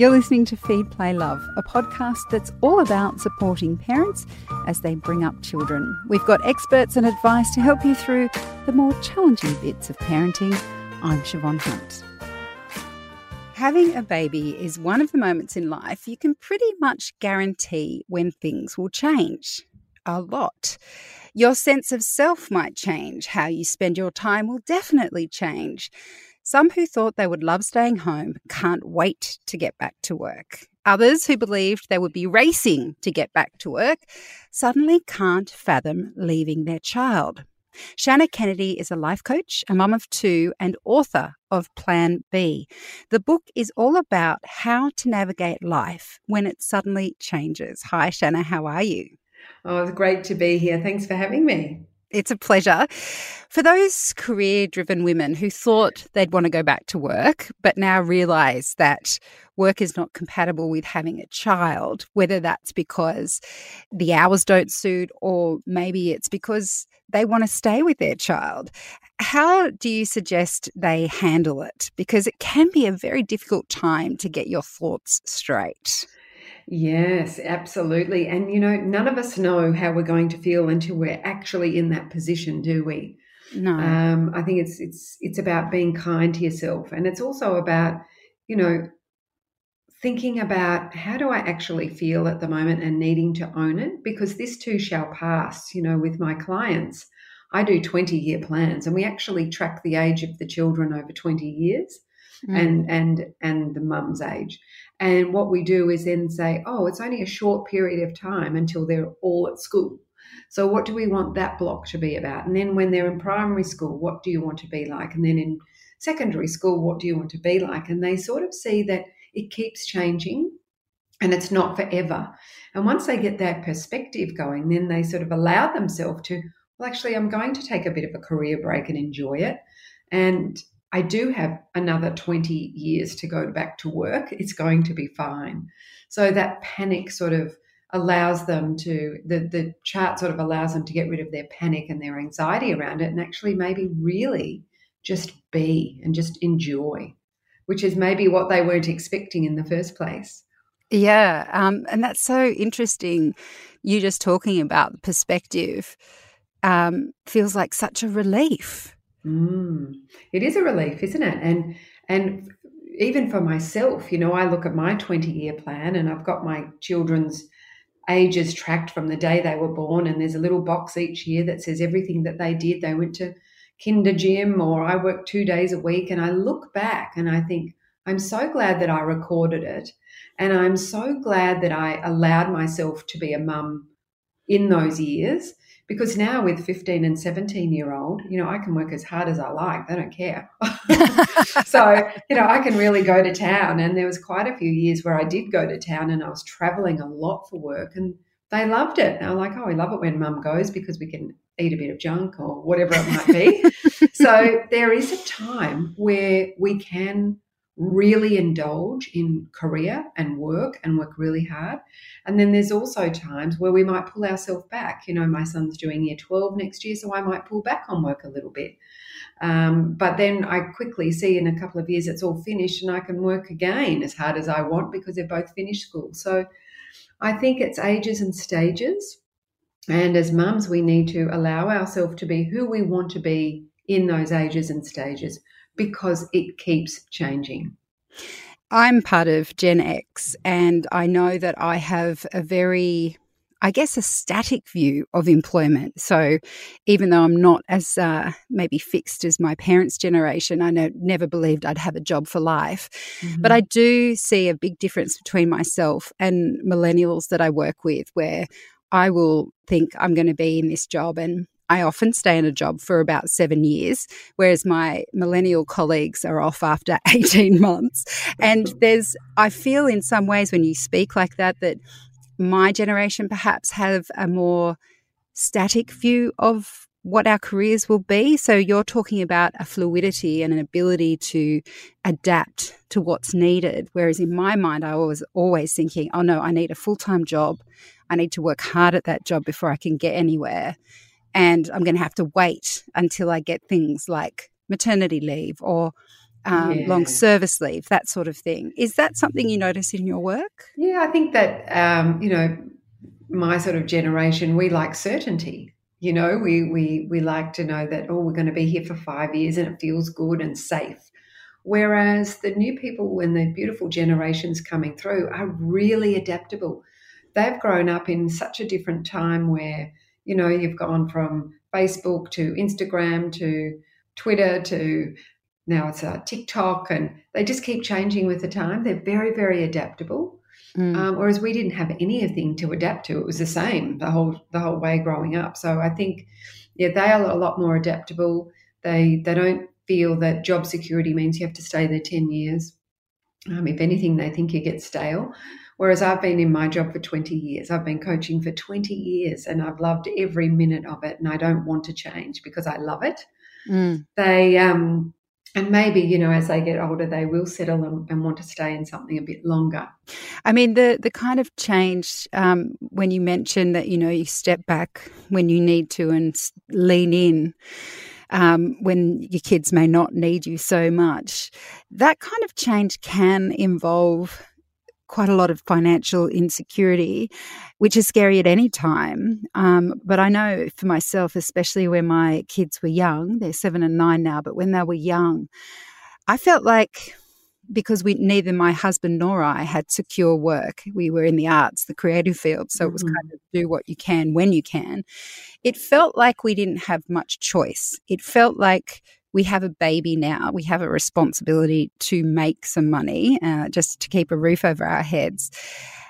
You're listening to Feed, Play, Love, a podcast that's all about supporting parents as they bring up children. We've got experts and advice to help you through the more challenging bits of parenting. I'm Siobhan Hunt. Having a baby is one of the moments in life you can pretty much guarantee when things will change. A lot. Your sense of self might change. How you spend your time will definitely change. Some who thought they would love staying home can't wait to get back to work. Others who believed they would be racing to get back to work suddenly can't fathom leaving their child. Shannah Kennedy is a life coach, a mum of two, and author of Plan B. The book is all about how to navigate life when it suddenly changes. Hi, Shannah, how are you? Oh, it's great to be here. Thanks for having me. It's a pleasure. For those career driven women who thought they'd want to go back to work, but now realize that work is not compatible with having a child, whether that's because the hours don't suit or maybe it's because they want to stay with their child, how do you suggest they handle it? Because it can be a very difficult time to get your thoughts straight. Yes, absolutely. And, you know, none of us know how we're going to feel until we're actually in that position, do we? No. Um, I think it's it's it's about being kind to yourself, and it's also about, you know, thinking about how do I actually feel at the moment and needing to own it because this too shall pass. You know, with my clients, I do 20 year plans and we actually track the age of the children over 20 years mm. and and and the mum's age. And what we do is then say, oh, it's only a short period of time until they're all at school. So, what do we want that block to be about? And then when they're in primary school, what do you want to be like? And then in secondary school, what do you want to be like? And they sort of see that it keeps changing and it's not forever. And once they get that perspective going, then they sort of allow themselves to, well, actually, I'm going to take a bit of a career break and enjoy it. And I do have another 20 years to go back to work. It's going to be fine. So that panic sort of allows them to, the, the chart sort of allows them to get rid of their panic and their anxiety around it and actually maybe really just be and just enjoy, which is maybe what they weren't expecting in the first place. Yeah. Um, and that's so interesting. You just talking about perspective um, feels like such a relief Mm. It is a relief, isn't it? And and even for myself, you know, I look at my 20 year plan and I've got my children's ages tracked from the day they were born and there's a little box each year that says everything that they did. They went to kinder gym or I worked 2 days a week and I look back and I think I'm so glad that I recorded it and I'm so glad that I allowed myself to be a mum in those years because now with 15 and 17 year old you know i can work as hard as i like they don't care. So you know i can really go to town and there was quite a few years where i did go to town and i was traveling a lot for work and they loved it. They were like oh we love it when mum goes because we can eat a bit of junk or whatever it might be. So there is a time where we can really indulge in career and work and work really hard. And then there's also times where we might pull ourselves back. You know, my son's doing year 12 next year, so I might pull back on work a little bit. Um, but then I quickly see in a couple of years it's all finished and I can work again as hard as I want because they're both finished school. So I think it's ages and stages. And as mums, we need to allow ourselves to be who we want to be in those ages and stages because it keeps changing. I'm part of Gen X, and I know that I have a very I guess, a static view of employment. So, even though I'm not as uh, maybe fixed as my parents' generation, I know, never believed I'd have a job for life. Mm-hmm. But I do see a big difference between myself and millennials that I work with, where I will think I'm going to be in this job and I often stay in a job for about seven years, whereas my millennial colleagues are off after 18 months. And mm-hmm. there's, I feel in some ways when you speak like that, that my generation perhaps have a more static view of what our careers will be. So you're talking about a fluidity and an ability to adapt to what's needed. Whereas in my mind, I was always thinking, oh no, I need a full time job. I need to work hard at that job before I can get anywhere and I'm going to have to wait until I get things like maternity leave or um, yeah. long service leave, that sort of thing. Is that something you notice in your work? Yeah, I think that, um, you know, my sort of generation, we like certainty. You know, we, we, we like to know that, oh, we're going to be here for five years and it feels good and safe. Whereas the new people and the beautiful generations coming through are really adaptable. They've grown up in such a different time where, you know, you've gone from Facebook to Instagram to Twitter to now it's uh, TikTok, and they just keep changing with the time. They're very, very adaptable. Mm. Um, whereas we didn't have anything to adapt to; it was the same the whole the whole way growing up. So I think, yeah, they are a lot more adaptable. They they don't feel that job security means you have to stay there ten years. Um, if anything, they think you get stale. Whereas I've been in my job for 20 years. I've been coaching for 20 years and I've loved every minute of it and I don't want to change because I love it. Mm. They um and maybe you know as they get older they will settle and, and, want to stay in something a bit longer i mean the the kind of change um, when you mention that you know you step back when you need to and lean in um, when your kids may not need you so much that kind of change can involve quite a lot of financial insecurity, which is scary at any time. Um, but I know for myself, especially when my kids were young, they're seven and nine now, but when they were young, I felt like because we neither my husband nor I had secure work. We were in the arts, the creative field, so mm-hmm. it was mm-hmm. kind of do what you can when you can. It felt like we didn't have much choice. It felt like we have a baby now. We have a responsibility to make some money uh, just to keep a roof over our heads.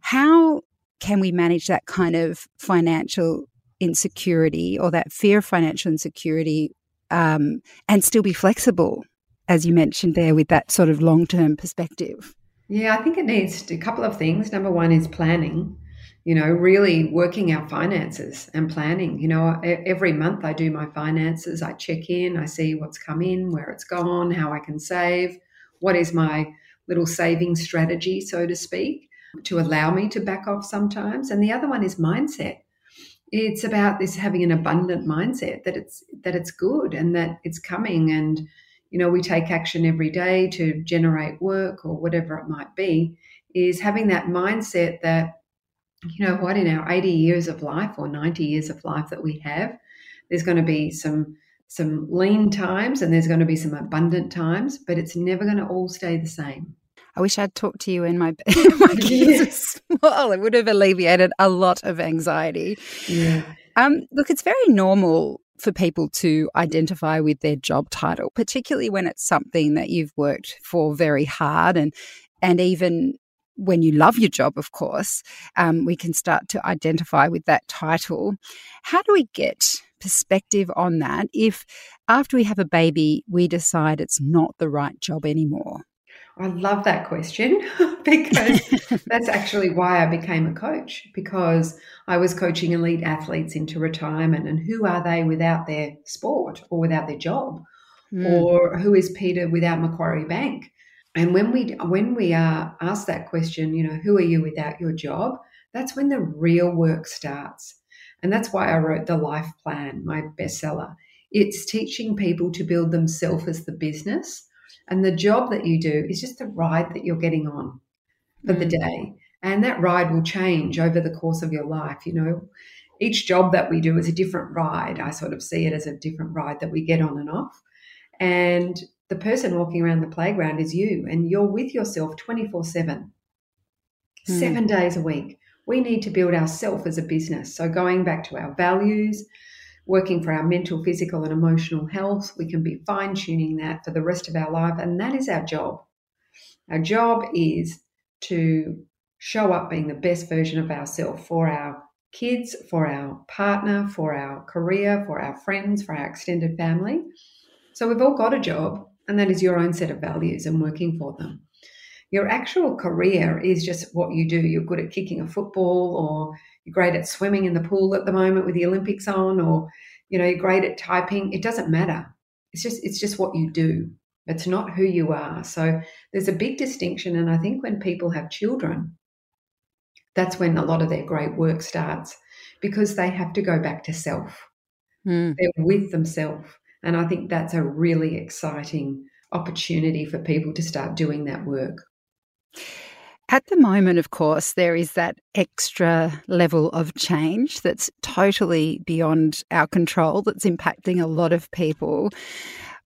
How can we manage that kind of financial insecurity or that fear of financial insecurity um, and still be flexible, as you mentioned there, with that sort of long term perspective? Yeah, I think it needs a couple of things. Number one is planning you know, really working our finances and planning. You know, every month I do my finances, I check in, I see what's come in, where it's gone, how I can save, what is my little saving strategy, so to speak, to allow me to back off sometimes. And the other one is mindset. It's about this having an abundant mindset that it's that it's good and that it's coming and you know we take action every day to generate work or whatever it might be is having that mindset that you know what, in our 80 years of life or 90 years of life that we have, there's going to be some some lean times and there's going to be some abundant times, but it's never going to all stay the same. I wish I'd talked to you when my, my kids small. It would have alleviated a lot of anxiety. Yeah. Um, look, it's very normal for people to identify with their job title, particularly when it's something that you've worked for very hard and and even when you love your job, of course, um, we can start to identify with that title. How do we get perspective on that if after we have a baby, we decide it's not the right job anymore? I love that question because that's actually why I became a coach because I was coaching elite athletes into retirement and who are they without their sport or without their job? Mm. Or who is Peter without Macquarie Bank? And when we when we are asked that question, you know, who are you without your job? That's when the real work starts. And that's why I wrote the life plan, my bestseller. It's teaching people to build themselves as the business. And the job that you do is just the ride that you're getting on for mm. the day. And that ride will change over the course of your life. You know, each job that we do is a different ride. I sort of see it as a different ride that we get on and off. And the person walking around the playground is you, and you're with yourself 24 7, mm. seven days a week. We need to build ourselves as a business. So, going back to our values, working for our mental, physical, and emotional health, we can be fine tuning that for the rest of our life. And that is our job. Our job is to show up being the best version of ourselves for our kids, for our partner, for our career, for our friends, for our extended family. So we've all got a job and that is your own set of values and working for them. Your actual career is just what you do. You're good at kicking a football, or you're great at swimming in the pool at the moment with the Olympics on, or you know, you're great at typing. It doesn't matter. It's just it's just what you do. It's not who you are. So there's a big distinction. And I think when people have children, that's when a lot of their great work starts because they have to go back to self. Mm. They're with themselves. And I think that's a really exciting opportunity for people to start doing that work. At the moment, of course, there is that extra level of change that's totally beyond our control, that's impacting a lot of people.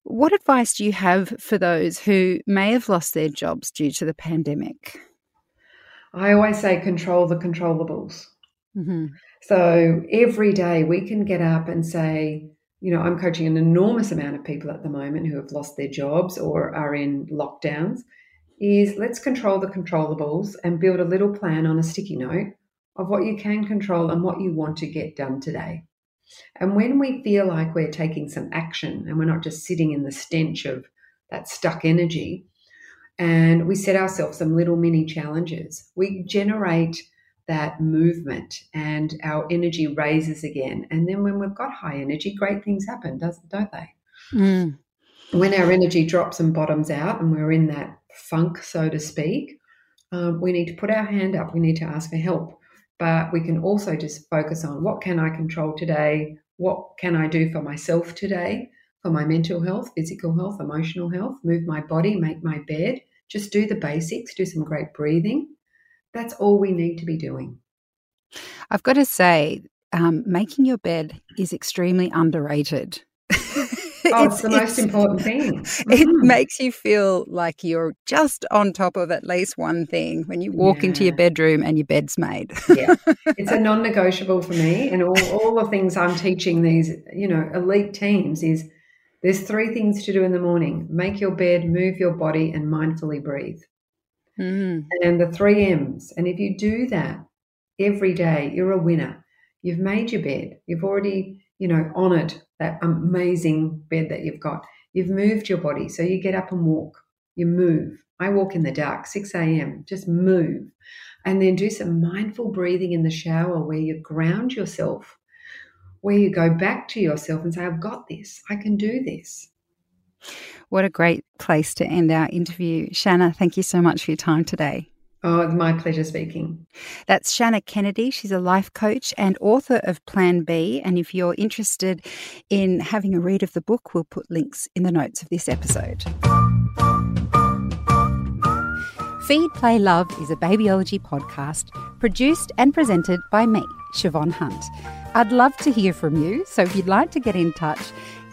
What advice do you have for those who may have lost their jobs due to the pandemic? I always say control the controllables. Mm-hmm. So every day we can get up and say, you know, I'm coaching an enormous amount of people at the moment who have lost their jobs or are in lockdowns. Is let's control the controllables and build a little plan on a sticky note of what you can control and what you want to get done today. And when we feel like we're taking some action and we're not just sitting in the stench of that stuck energy, and we set ourselves some little mini challenges, we generate that movement and our energy raises again. And then when we've got high energy, great things happen, doesn't don't they? Mm. When our energy drops and bottoms out and we're in that funk, so to speak, um, we need to put our hand up. We need to ask for help. But we can also just focus on what can I control today? What can I do for myself today? For my mental health, physical health, emotional health, move my body, make my bed, just do the basics, do some great breathing that's all we need to be doing. I've got to say, um, making your bed is extremely underrated. oh, it's, it's the most it's, important thing. It mm. makes you feel like you're just on top of at least one thing when you walk yeah. into your bedroom and your bed's made. yeah, it's a non-negotiable for me, and all, all the things I'm teaching these, you know, elite teams is there's three things to do in the morning: make your bed, move your body, and mindfully breathe mm. and the three M's. And if you do that every day, you're a winner. You've made your bed. You've already, you know, honored that amazing bed that you've got. You've moved your body. So you get up and walk. You move. I walk in the dark, 6 a.m. Just move. And then do some mindful breathing in the shower where you ground yourself, where you go back to yourself and say, I've got this. I can do this. What a great place to end our interview. Shannah, thank you so much for your time today. Oh, it's my pleasure speaking. That's Shannah Kennedy. She's a life coach and author of Plan B. And if you're interested in having a read of the book, we'll put links in the notes of this episode. Feed, Play, Love is a babyology podcast produced and presented by me, Siobhan Hunt. I'd love to hear from you, so if you'd like to get in touch,